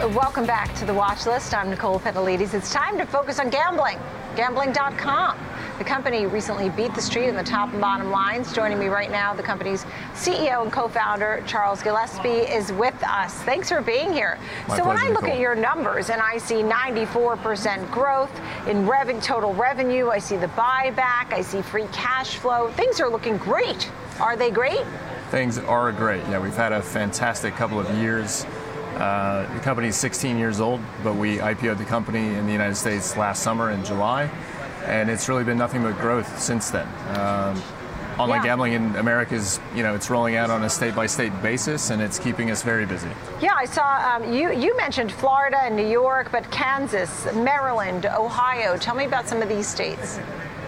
Welcome back to the watch list. I'm Nicole Petalides. It's time to focus on gambling. Gambling.com. The company recently beat the street in the top and bottom lines. Joining me right now, the company's CEO and co-founder Charles Gillespie is with us. Thanks for being here. My so when I look Nicole. at your numbers and I see 94% growth in revenue, total revenue, I see the buyback, I see free cash flow. Things are looking great. Are they great? Things are great. Yeah, we've had a fantastic couple of years. Uh, the is 16 years old, but we IPO'd the company in the United States last summer in July, and it's really been nothing but growth since then. Um, online Yeah. gambling in America is, you know, it's rolling out on a state-by-state basis, and it's keeping us very busy. Yeah, I saw um, you. You mentioned Florida and New York, but Kansas, Maryland, Ohio. Tell me about some of these states.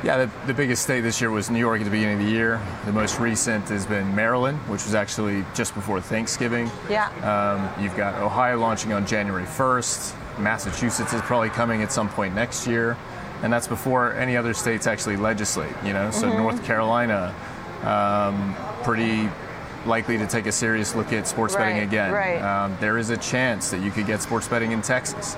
Yeah, the, the biggest state this year was New York at the beginning of the year. The most recent has been Maryland, which was actually just before Thanksgiving. Yeah. Um, you've got Ohio launching on January 1st. Massachusetts is probably coming at some point next year, and that's before any other states actually legislate. You know, so Mm-hmm. North Carolina, um, pretty likely to take a serious look at sports betting Right, again. right. Um, there is a chance that you could get sports betting in Texas,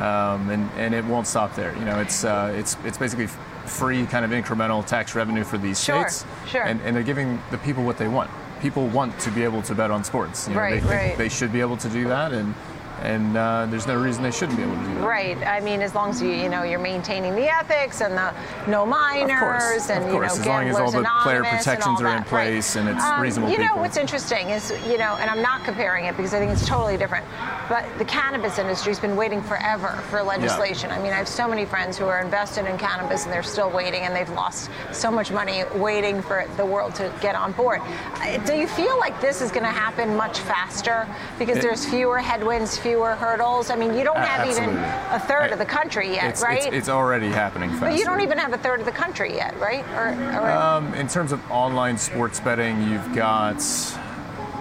um, and and it won't stop there. You know, it's uh, it's it's basically free kind of incremental tax revenue for these Sure, states, sure. and and they're giving the people what they want. People want to be able to bet on sports. You know, Right, they think right. they should be able to do that, and and uh, there's no reason they shouldn't be able to do that. Right. I mean, as long as you you know you're maintaining the ethics and the no Of minors course, and of you know as long as all the player protections are in that, right. place and it's Um, reasonable You know people. what's interesting is you know, and I'm not comparing it because I think it's totally different. But the cannabis industry's been waiting forever for legislation. I mean, I have so many friends who are invested in cannabis and they're still waiting, and they've lost so much money waiting for the world to get on board. Uh, Do you feel like this is going to happen much faster because It- there's fewer headwinds, fewer hurdles? I mean, you don't have even a third I- of the country yet, It's, right? it's, it's already happening fast. but you don't even have a third of the country yet, right? Or, or Um, in terms of online sports betting, you've got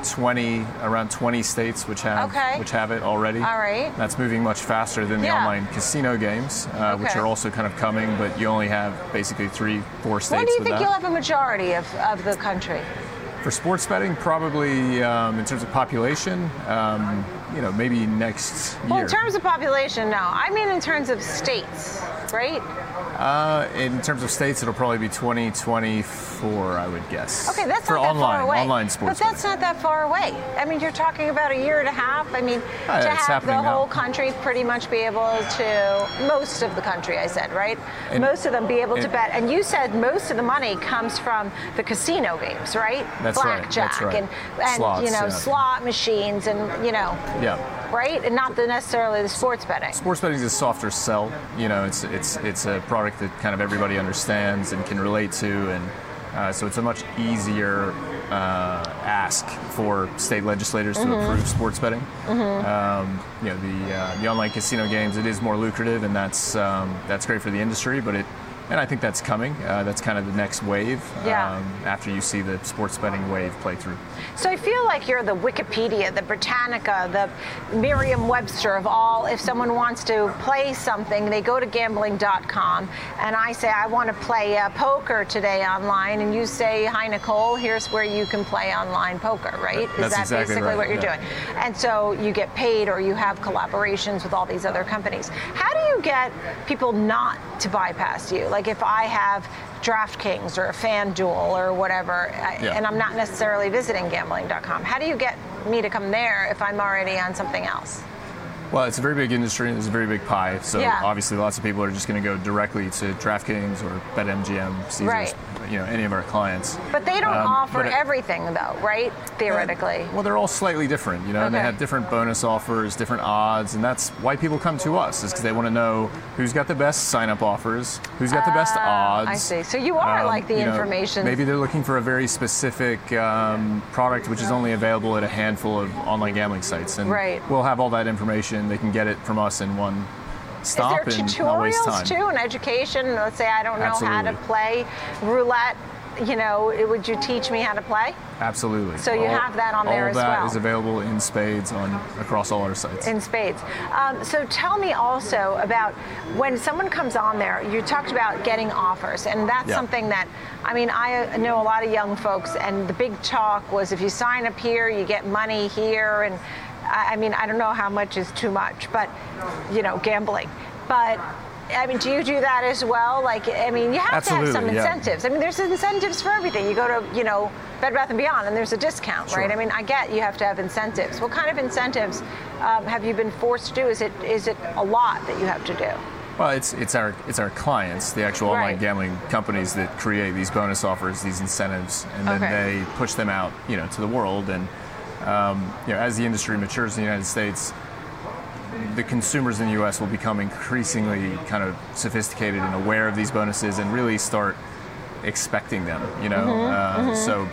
20 around 20 states which have Okay. which have it already. All right. That's moving much faster than the Yeah. online casino games, uh, which are also kind of coming, but you only have basically three, four states when do you think that. you'll have a majority of, of the country? For sports betting, probably um, in terms of population, um, you know, maybe next Well, in terms of population, no. I mean, in terms of states, right? Uh, in terms of states, it'll probably be 2024, I would guess. Okay, that's for not that online, far away. online sports. But that's not that far away. I mean, you're talking about a year and a half. I mean, Yeah, to have the now. whole country pretty much be able to, most of the country, I said, right? And- most of them be able to bet. And you said most of the money comes from the casino games, right? That's right, that's Blackjack right. and, and Slots, you know, yeah. slot machines and, you know, Yeah. right? And not the necessarily the sports betting. Sports betting is a softer sell. You know, it's it's it's a product that kind of everybody understands and can relate to, and uh, so it's a much easier uh, ask for state legislators to approve sports betting. Um, you know, the uh, the online casino games it is more lucrative, and that's um, that's great for the industry, but it. And I think that's coming. Uh, that's kind of the next wave Yeah. um, after you see the sports betting wave play through. So I feel like you're the Wikipedia, the Britannica, the Merriam-Webster of all. If someone wants to play something, they go to gambling.com, and I say I want to play uh, poker today online, and you say, "Hi Nicole, here's where you can play online poker." Right? Is That's that exactly basically right, what you're yeah. doing? And so you get paid, or you have collaborations with all these other companies. How do you get people not to bypass you? Like if I have DraftKings or a FanDuel or whatever, Yeah. and I'm not necessarily visiting gambling.com. How do you get me to come there if I'm already on something else? Well, it's a very big industry. It's a very big pie. So Yeah. obviously, lots of people are just going to go directly to DraftKings or BetMGM, Caesars, Right. You know, any of our clients. But they don't Um, offer it- everything, though, right? Theoretically. Well, they're all slightly different, you know, and they have different bonus offers, different odds, and that's why people come to us, is because they want to know who's got the best sign-up offers, who's got the best odds. Ah, I see. So you are like the you know, information- Maybe they're looking for a very specific um, product, which is only available at a handful of online gambling sites, and Right. we'll have all that information. They can get it from us in one stop Is there and not waste tutorials too and education? Let's say I don't know how to play roulette. You know, would you teach me how to play? Absolutely. So you have that on there all as that well. is available in spades on across all our sites. in spades. Um, so tell me also about when someone comes on there, you talked about getting offers, and that's Yeah. something that, I mean, I know a lot of young folks, and the big talk was if you sign up here, you get money here, and I, I mean, I don't know how much is too much, but you know, gambling. But I mean, do you do that as well? Like, I mean, you have to have some Absolutely, yeah. incentives. I mean, there's incentives for everything. You go to, you know, Bed Bath and Beyond, and there's a discount, Sure. right? I mean, I get you have to have incentives. What kind of incentives um, have you been forced to do? Is it is it a lot that you have to do? Well, it's it's our it's our clients, the actual Right. online gambling companies that create these bonus offers, these incentives, and then Okay. they push them out, you know, to the world. And um, you know, as the industry matures in the United States, the consumers in the U.S. will become increasingly kind of sophisticated and aware of these bonuses, and really start expecting them. You know, Mm-hmm, uh, so.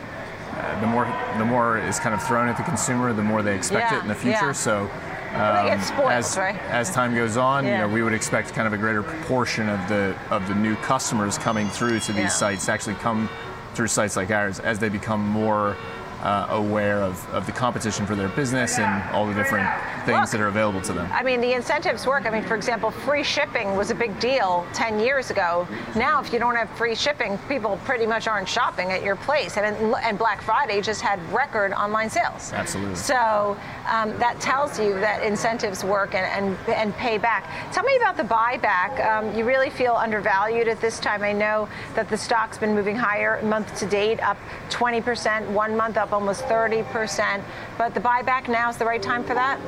Uh, the more the more is kind of thrown at the consumer, the more they expect Yeah, it in the future. yeah. So get spoiled, as, right? as time goes on, Yeah. you know, we would expect kind of a greater proportion of the of the new customers coming through to these sites to actually come through sites like ours as they become more uh, aware of, of the competition for their business and all the different things Look. that are available to them. I mean, the incentives work. I mean, for example, free shipping was a big deal 10 years ago. Now, if you don't have free shipping, people pretty much aren't shopping at your place. And, and Black Friday just had record online sales. Absolutely. So um, that tells you that incentives work and, and, and pay back. Tell me about the buyback. Um, you really feel undervalued at this time. I know that the stock's been moving higher month to date, up 20%, one month up almost 30%. But the buyback now is the right time for that?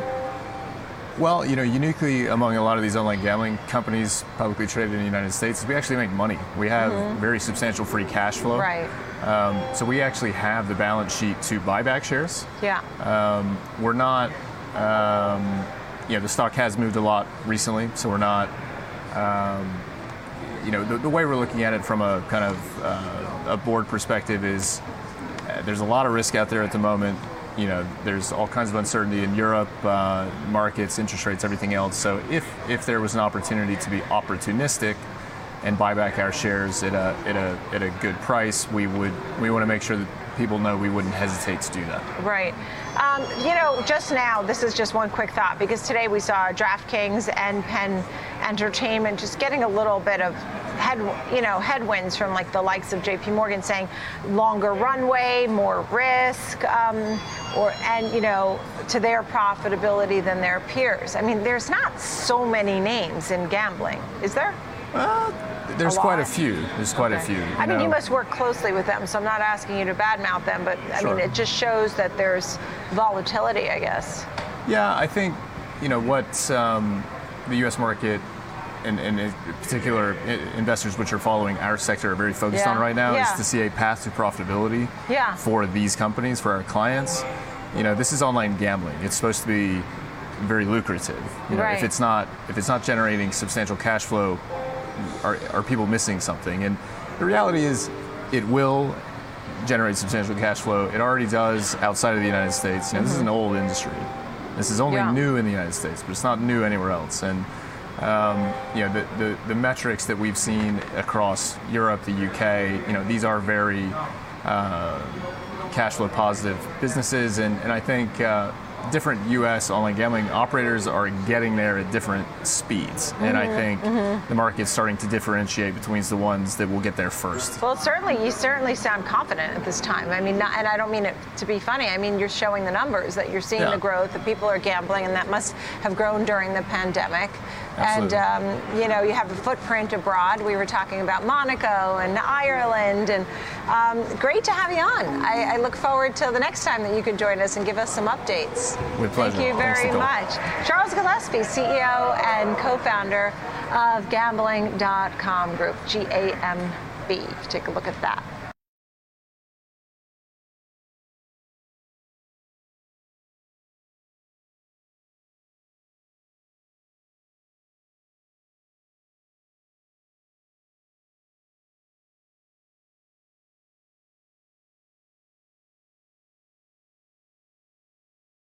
Well, you know, uniquely among a lot of these online gambling companies publicly traded in the United States, we actually make money. We have very substantial free cash flow. Right. Um, so we actually have the balance sheet to buy back shares. Yeah. Um, we're not, um, you know, the stock has moved a lot recently, so we're not, um, you know, the, the way we're looking at it from a kind of uh, a board perspective is there's a lot of risk out there at the moment. You know, there's all kinds of uncertainty in Europe, uh, markets, interest rates, everything else. So if if there was an opportunity to be opportunistic and buy back our shares at a at a at a good price, we would we want to make sure that people know we wouldn't hesitate to do that. Right. Um, you know, just now, this is just one quick thought because today we saw DraftKings and Penn Entertainment just getting a little bit of head, you know, headwinds from like the likes of J.P. Morgan saying longer runway, more risk, um, or and you know, to their profitability than their peers. I mean, there's not so many names in gambling, is there? There's A quite a few. There's quite a few. I mean, know. you must work closely with them, so I'm not asking you to badmouth them, but I Sure. mean, it just shows that there's volatility, I guess. Yeah, I think you know what um, the U.S. market and, and in particular investors which are following our sector are very focused Yeah. on right now Yeah. is to see a path to profitability Yeah. for these companies, for our clients. You know, this is online gambling. It's supposed to be very lucrative. You know, Right. if it's not if it's not generating substantial cash flow, are, are people missing something? And the reality is, it will generate substantial cash flow. It already does outside of the United States. You know, This is an old industry. This is only Mm-hmm. New in the United States, but it's not new anywhere else. And um, you know, the, the, the metrics that we've seen across Europe, the UK, you know, these are very uh, cash flow positive businesses, and, and I think uh, different U.S. online gambling operators are getting there at different speeds, and I think the market's starting to differentiate between the ones that will get there first. Well, certainly, you certainly sound confident at this time. I mean, not, and I don't mean it to be funny. I mean, you're showing the numbers that you're seeing Yeah. the growth, that people are gambling, and that must have grown during the pandemic. Absolutely. And um, you know, you have a footprint abroad. We were talking about Monaco and Ireland, and um, great to have you on. I, I look forward to the next time that you can join us and give us some updates. With pleasure. Thank you very much. Charles Gillespie, CEO and co-founder of Gambling.com Group, G A M B. Take a look at that.